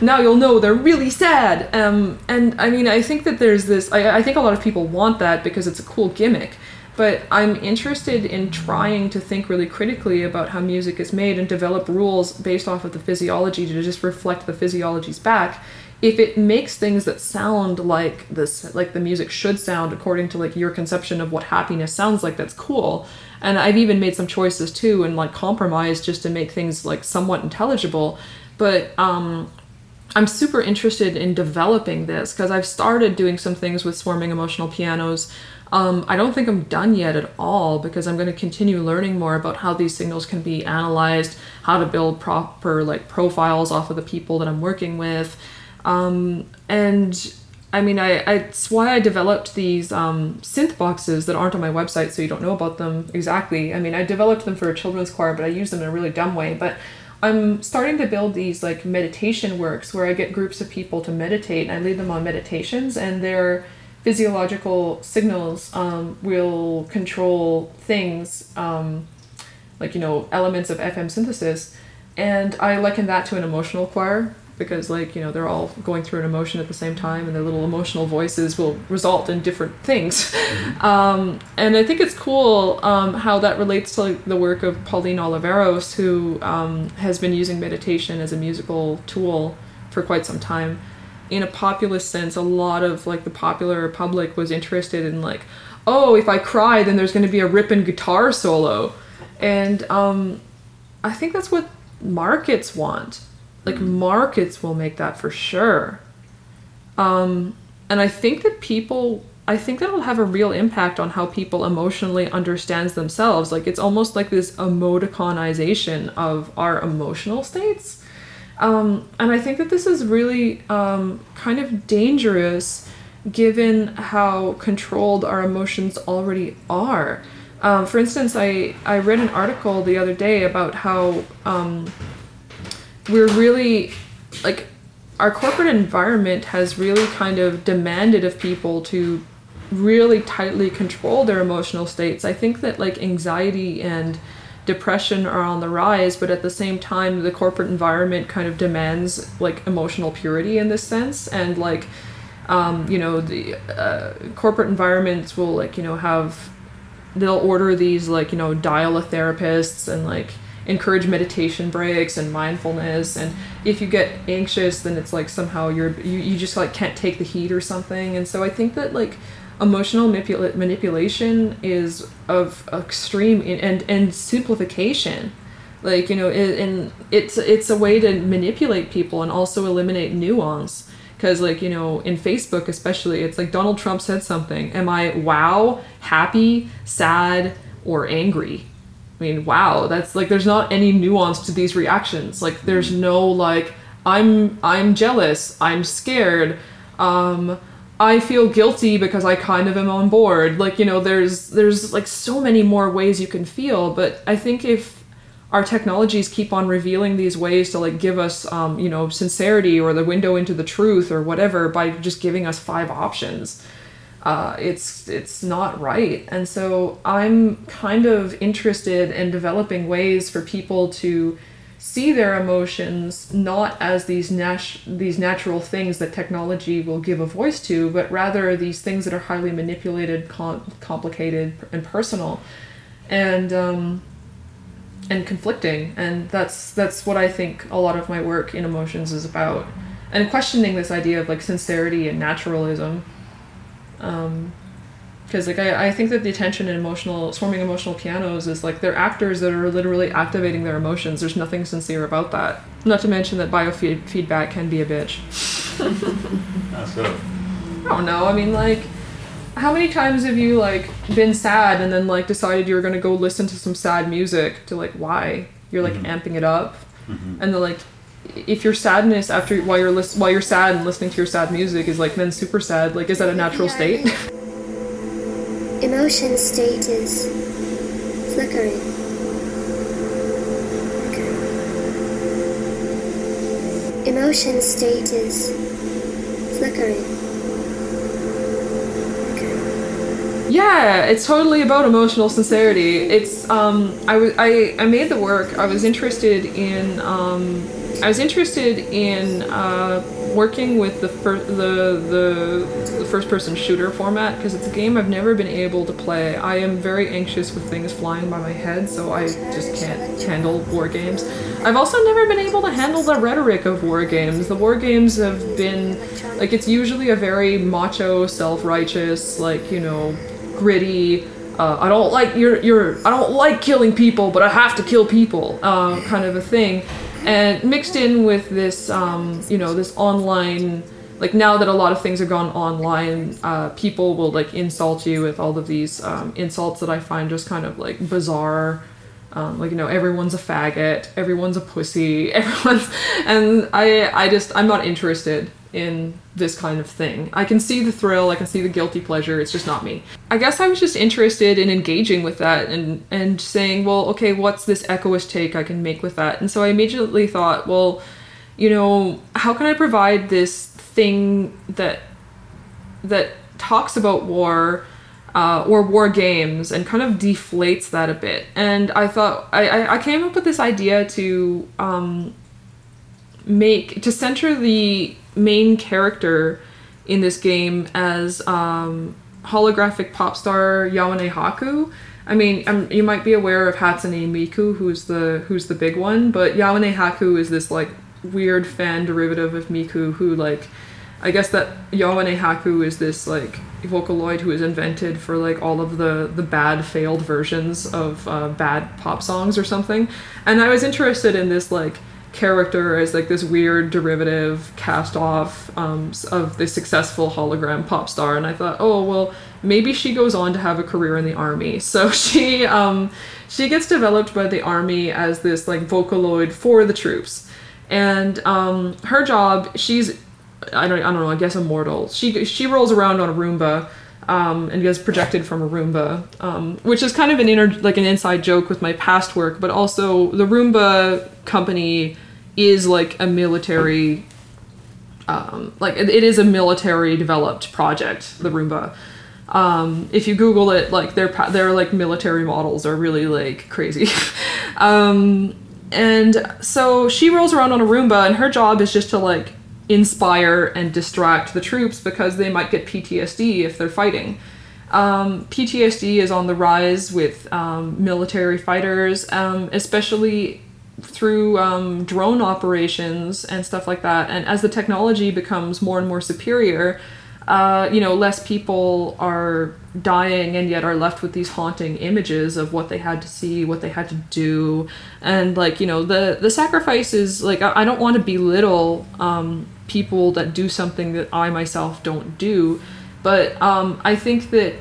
Now you'll know they're really sad. Um, and i mean i think that there's this I, I think a lot of people want that because it's a cool gimmick but i'm interested in trying to think really critically about how music is made and develop rules based off of the physiology to just reflect the physiologies back if it makes things that sound like this like the music should sound according to like your conception of what happiness sounds like that's cool. And i've even made some choices too and like compromise just to make things like somewhat intelligible. But um i'm super interested in developing this because i've started doing some things with swarming emotional pianos. Um, I don't think I'm done yet at all because I'm going to continue learning more about how these signals can be analyzed, how to build proper like profiles off of the people that I'm working with, um, and I mean, I, I, it's why I developed these um, synth boxes that aren't on my website, so you don't know about them exactly. I mean, I developed them for a children's choir, but I use them in a really dumb way. But I'm starting to build these like meditation works where I get groups of people to meditate, and I lead them on meditations, and their physiological signals um, will control things um, like you know elements of FM synthesis, and I liken that to an emotional choir because like you know they're all going through an emotion at the same time and their little emotional voices will result in different things. Mm-hmm. um, and i think it's cool um, how that relates to like, the work of pauline oliveros who um, has been using meditation as a musical tool for quite some time. In a populist sense a lot of like the popular public was interested in like oh if i cry then there's going to be a ripping guitar solo. And um, i think that's what markets want like markets will make that for sure. Um, and I think that people, I think that'll have a real impact on how people emotionally understands themselves. Like it's almost like this emoticonization of our emotional states. Um, and I think that this is really um, kind of dangerous given how controlled our emotions already are. Um, for instance, I, I read an article the other day about how um, we're really like our corporate environment has really kind of demanded of people to really tightly control their emotional states. I think that like anxiety and depression are on the rise, but at the same time, the corporate environment kind of demands like emotional purity in this sense. And like, um, you know, the uh, corporate environments will like, you know, have, they'll order these like, you know, dial a therapists and like, encourage meditation breaks and mindfulness. And if you get anxious then it's like somehow you're you, you just like can't take the heat or something. And so i think that like emotional manipula- manipulation is of extreme and and simplification. Like you know it, and it's it's a way to manipulate people and also eliminate nuance. Because like you know in facebook especially it's like donald trump said something. Am i wow happy sad or angry I mean, wow, that's like there's not any nuance to these reactions. Like there's no like I'm I'm jealous, I'm scared, um I feel guilty because I kind of am on board. Like, you know, there's there's like so many more ways you can feel, but I think if our technologies keep on revealing these ways to like give us um, you know, sincerity or the window into the truth or whatever by just giving us five options, uh, it's it's not right. And so I'm kind of interested in developing ways for people to see their emotions not as these nat- these natural things that technology will give a voice to, but rather these things that are highly manipulated, com- complicated, and personal, and um, and conflicting. And that's that's what I think a lot of my work in emotions is about, and questioning this idea of like sincerity and naturalism um, because like I, I think that the attention and emotional swarming emotional pianos is like they're actors that are literally activating their emotions. There's nothing sincere about that. Not to mention that biofeedback can be a bitch. I don't know. I mean like how many times have you like been sad and then like decided you were going to go listen to some sad music to like why? You're like Mhm. amping it up. Mhm. and then like if your sadness after while you're lis- while you're sad and listening to your sad music is like then super sad like is that a natural state Emotion state is flickering. Flickering. Emotion state is flickering. Flickering. Yeah, it's totally about emotional sincerity. It's um, I was I, I made the work. I was interested in um, I was interested in uh, working with the first the the, the first person shooter format because it's a game I've never been able to play. I am very anxious with things flying by my head, so I just can't handle war games. I've also never been able to handle the rhetoric of war games. The war games have been like it's usually a very macho, self-righteous, like you know, gritty. Uh, I don't like you're you're I don't like killing people, but I have to kill people, uh, kind of a thing, and mixed in with this um, you know this online like now that a lot of things are gone online, uh, people will like insult you with all of these um, insults that I find just kind of like bizarre. Um, like you know, everyone's a faggot, everyone's a pussy, everyone's, and I I just I'm not interested in this kind of thing. I can see the thrill, I can see the guilty pleasure. It's just not me. I guess I was just interested in engaging with that and and saying, well, okay, what's this echoist take I can make with that? And so I immediately thought, well, you know, how can I provide this thing that that talks about war uh, or war games and kind of deflates that a bit. And I thought I, I came up with this idea to um, make to center the main character in this game as um, holographic pop star Yowane Haku. I mean, um, you might be aware of Hatsune Miku, who's the who's the big one, but Yowane Haku is this like weird fan derivative of Miku who like I guess that Yowane Haku is this like Vocaloid who is invented for like all of the the bad failed versions of uh, bad pop songs or something. And I was interested in this like character as like this weird derivative cast off um, of the successful hologram pop star and i thought oh well maybe she goes on to have a career in the army. So she um, she gets developed by the army as this like vocaloid for the troops. And um, her job she's I don't, I don't know I guess immortal. She she rolls around on a Roomba um, and gets projected from a Roomba, um, which is kind of an inner, like an inside joke with my past work, but also the Roomba company is like a military, um, like it, is a military developed project. The Roomba. Um, if you Google it, like their their like military models are really like crazy. um, and so she rolls around on a Roomba, and her job is just to like inspire and distract the troops because they might get PTSD if they're fighting. Um, PTSD is on the rise with um, military fighters, um, especially through um, drone operations and stuff like that. And as the technology becomes more and more superior, uh, you know, less people are dying and yet are left with these haunting images of what they had to see, what they had to do, and like you know, the the sacrifices. Like I, I don't want to belittle um, people that do something that I myself don't do, but um, I think that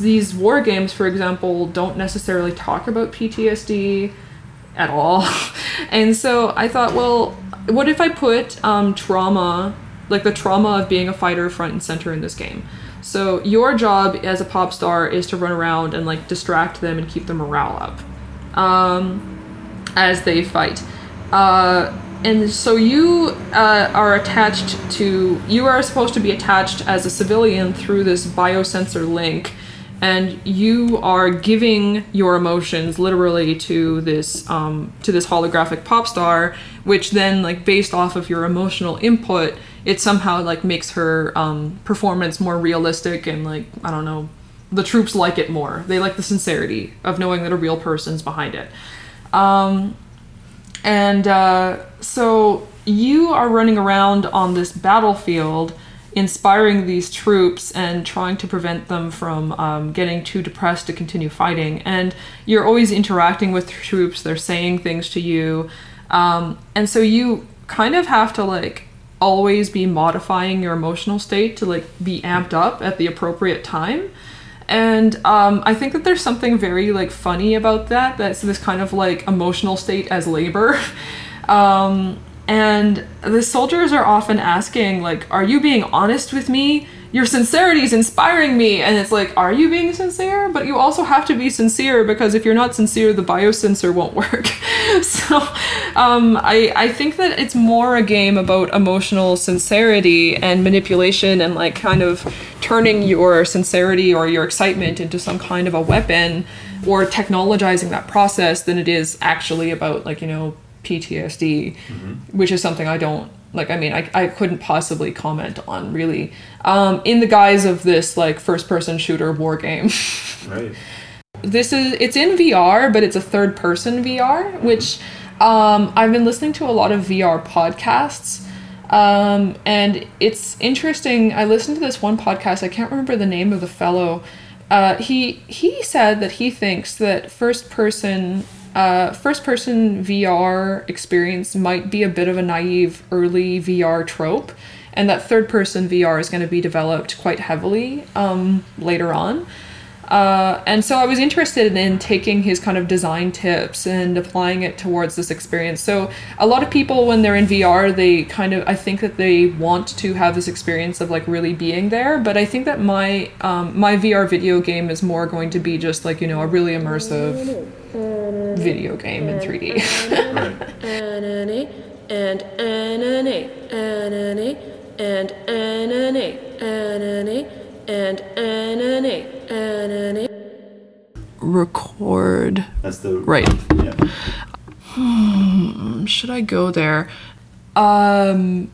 these war games, for example, don't necessarily talk about PTSD at all. and so I thought, well, what if I put um, trauma, like the trauma of being a fighter, front and center in this game? So your job as a pop star is to run around and like distract them and keep the morale up um, as they fight. Uh, and so you uh, are attached to you are supposed to be attached as a civilian through this biosensor link and you are giving your emotions literally to this um, to this holographic pop star which then like based off of your emotional input it somehow like makes her um, performance more realistic and like i don't know the troops like it more. They like the sincerity of knowing that a real person's behind it. Um, and uh, so you are running around on this battlefield, inspiring these troops and trying to prevent them from um, getting too depressed to continue fighting. And you're always interacting with troops, they're saying things to you. Um, and so you kind of have to like always be modifying your emotional state to like be amped up at the appropriate time and um, i think that there's something very like funny about that that's this kind of like emotional state as labor um, and the soldiers are often asking like are you being honest with me? Your sincerity is inspiring me. And it's like are you being sincere? But you also have to be sincere because if you're not sincere the biosensor won't work. So um, I, I think that it's more a game about emotional sincerity and manipulation and like kind of turning your sincerity or your excitement into some kind of a weapon or technologizing that process than it is actually about like you know PTSD, which is something I don't like. I mean, I, I couldn't possibly comment on really um, in the guise of this like first person shooter war game. Right. this is it's in VR, but it's a third person VR, which um, I've been listening to a lot of VR podcasts. Um, and it's interesting. I listened to this one podcast. I can't remember the name of the fellow. Uh, he he said that he thinks that first person uh, first person VR experience might be a bit of a naive early VR trope, and that third person VR is going to be developed quite heavily um, later on. Uh, and so I was interested in taking his kind of design tips and applying it towards this experience. So a lot of people, when they're in VR, they kind of I think that they want to have this experience of like really being there. But I think that my um, my VR video game is more going to be just like you know a really immersive video game in 3D. And Anani Anani and Anani Anani and Anani Anani. Record. That's the Right. Yeah. Should I go there? Um,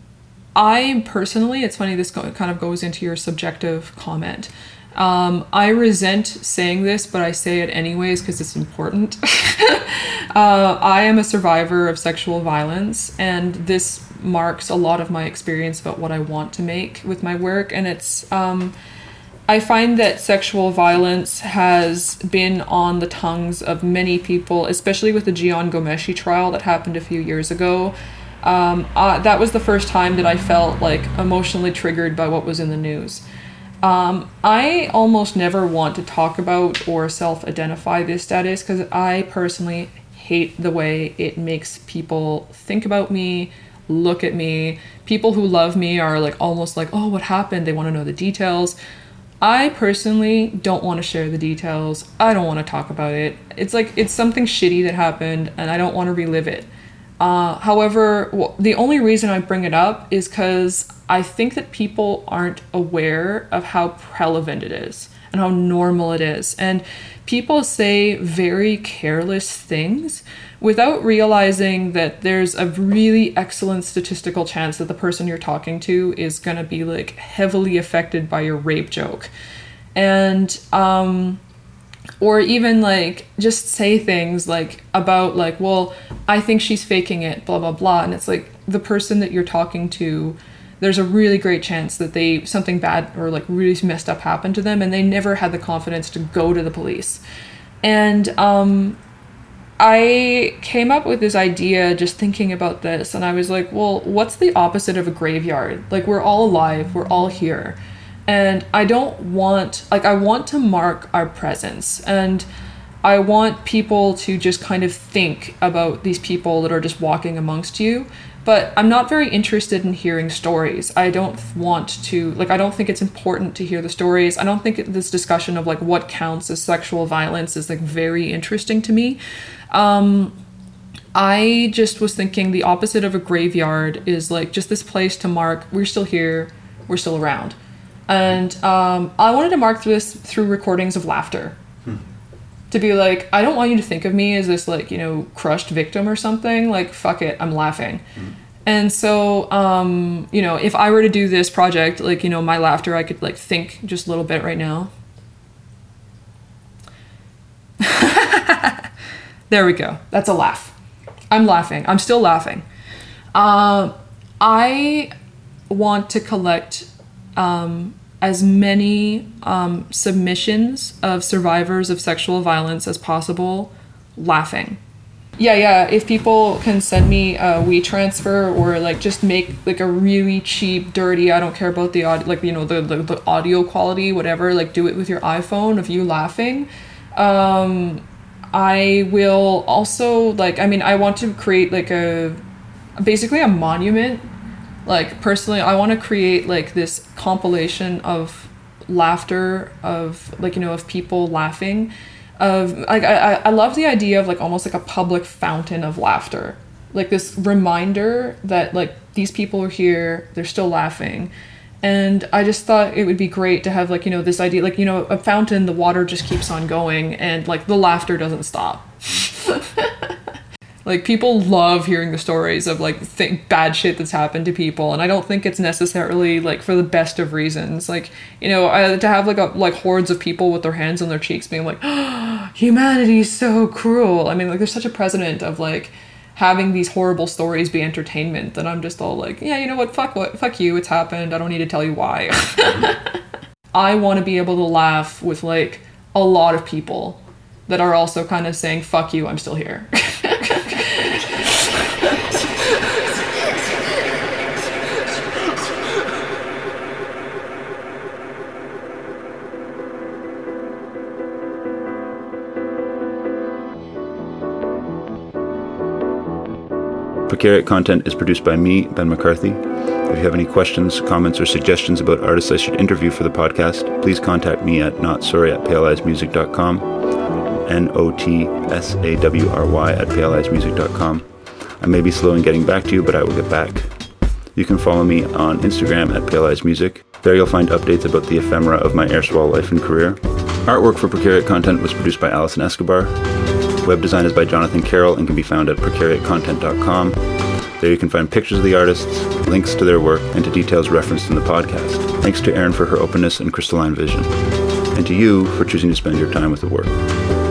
I personally, it's funny. This go- kind of goes into your subjective comment. Um, I resent saying this, but I say it anyways because it's important. uh, I am a survivor of sexual violence, and this marks a lot of my experience about what I want to make with my work. And it's, um, I find that sexual violence has been on the tongues of many people, especially with the Jian Ghomeshi trial that happened a few years ago. Um, uh, that was the first time that I felt like emotionally triggered by what was in the news. Um, I almost never want to talk about or self identify this status because I personally hate the way it makes people think about me, look at me. People who love me are like almost like, oh, what happened? They want to know the details. I personally don't want to share the details. I don't want to talk about it. It's like it's something shitty that happened and I don't want to relive it. Uh, however, the only reason I bring it up is because I think that people aren't aware of how prevalent it is and how normal it is. And people say very careless things without realizing that there's a really excellent statistical chance that the person you're talking to is going to be like heavily affected by your rape joke. And, um, or even like just say things like about like well i think she's faking it blah blah blah and it's like the person that you're talking to there's a really great chance that they something bad or like really messed up happened to them and they never had the confidence to go to the police and um I came up with this idea just thinking about this, and I was like, well, what's the opposite of a graveyard? Like, we're all alive, we're all here. And I don't want, like, I want to mark our presence. And I want people to just kind of think about these people that are just walking amongst you. But I'm not very interested in hearing stories. I don't want to, like, I don't think it's important to hear the stories. I don't think this discussion of, like, what counts as sexual violence is, like, very interesting to me. Um, I just was thinking the opposite of a graveyard is like just this place to mark we're still here, we're still around. And um, I wanted to mark this through recordings of laughter. To be like, I don't want you to think of me as this like, you know, crushed victim or something. Like, fuck it, I'm laughing. And so, um, you know, if I were to do this project, like, you know, my laughter, I could like think just a little bit right now. There we go. That's a laugh. I'm laughing. I'm still laughing. Um, I want to collect um, as many um, submissions of survivors of sexual violence as possible laughing. Yeah, yeah. If people can send me a WeTransfer or like just make like a really cheap, dirty, I don't care about the audio, like, you know, the, the, the audio quality, whatever, like do it with your iPhone of you laughing. Um, I will also like I mean I want to create like a basically a monument. Like personally, I want to create like this compilation of laughter of like you know of people laughing of like I, I- love the idea of like almost like a public fountain of laughter. Like this reminder that like these people are here they're still laughing. And i just thought it would be great to have like you know this idea like you know a fountain the water just keeps on going and like the laughter doesn't stop like people love hearing the stories of like th- bad shit that's happened to people and i don't think it's necessarily like for the best of reasons. Like you know I, to have like a like hordes of people with their hands on their cheeks being like humanity is so cruel. I mean like there's such a precedent of like having these horrible stories be entertainment that i'm just all like yeah you know what? Fuck what fuck you. It's happened. I don't need to tell you why. I want to be able to laugh with like a lot of people that are also kind of saying fuck you. I'm still here Precariat content is produced by me, Ben McCarthy. If you have any questions, comments, or suggestions about artists I should interview for the podcast, please contact me at notsorry at paleeyesmusic.com, N-O-T-S-A-W-R-Y at paleeyesmusic.com. I may be slow in getting back to you, but I will get back. You can follow me on Instagram at Pale. There you'll find updates about the ephemera of my erstwhile life and career. Artwork for Precariat Content was produced by Allison Escobar. Web design is by Jonathan Carroll and can be found at precariatcontent.com. There you can find pictures of the artists, links to their work, and to details referenced in the podcast. Thanks to Erin for her openness and crystalline vision. And to you for choosing to spend your time with the work.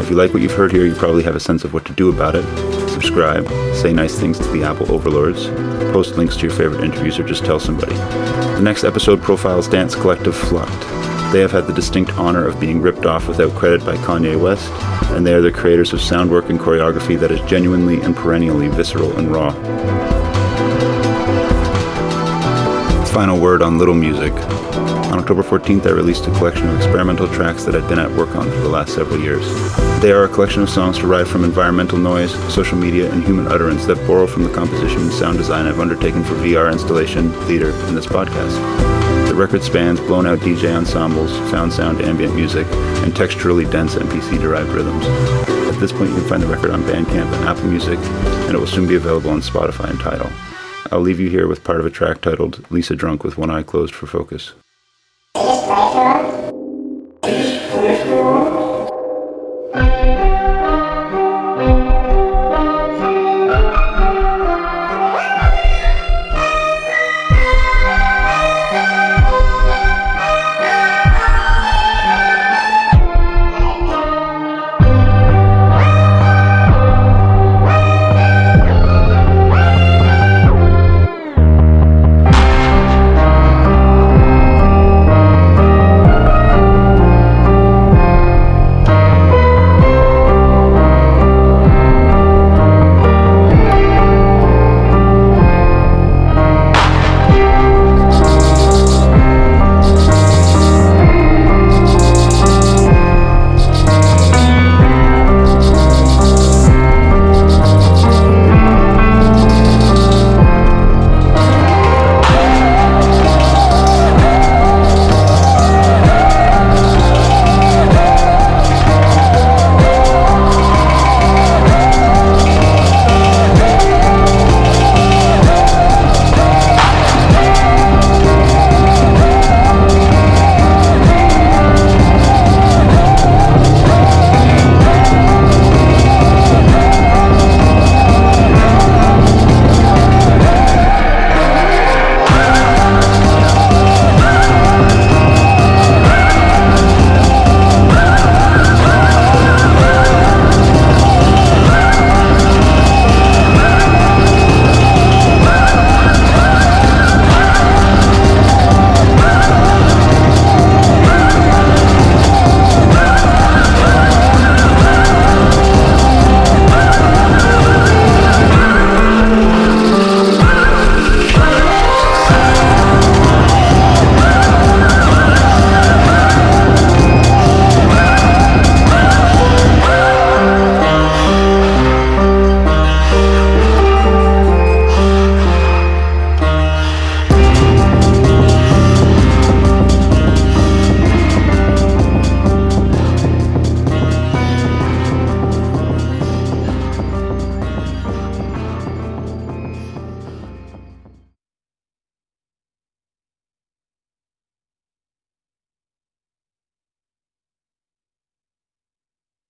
If you like what you've heard here, you probably have a sense of what to do about it. Subscribe, say nice things to the Apple overlords, post links to your favorite interviews, or just tell somebody. The next episode profiles dance collective Fluct. They have had the distinct honor of being ripped off without credit by Kanye West, and they are the creators of sound work and choreography that is genuinely and perennially visceral and raw. Final word on Little Music. On October 14th, I released a collection of experimental tracks that I'd been at work on for the last several years. They are a collection of songs derived from environmental noise, social media, and human utterance that borrow from the composition and sound design I've undertaken for VR installation, theater, and this podcast. Record spans blown out DJ ensembles, found sound ambient music, and texturally dense MPC derived rhythms. At this point, you can find the record on Bandcamp and Apple Music, and it will soon be available on Spotify and Tidal. I'll leave you here with part of a track titled Lisa Drunk with One Eye Closed for Focus.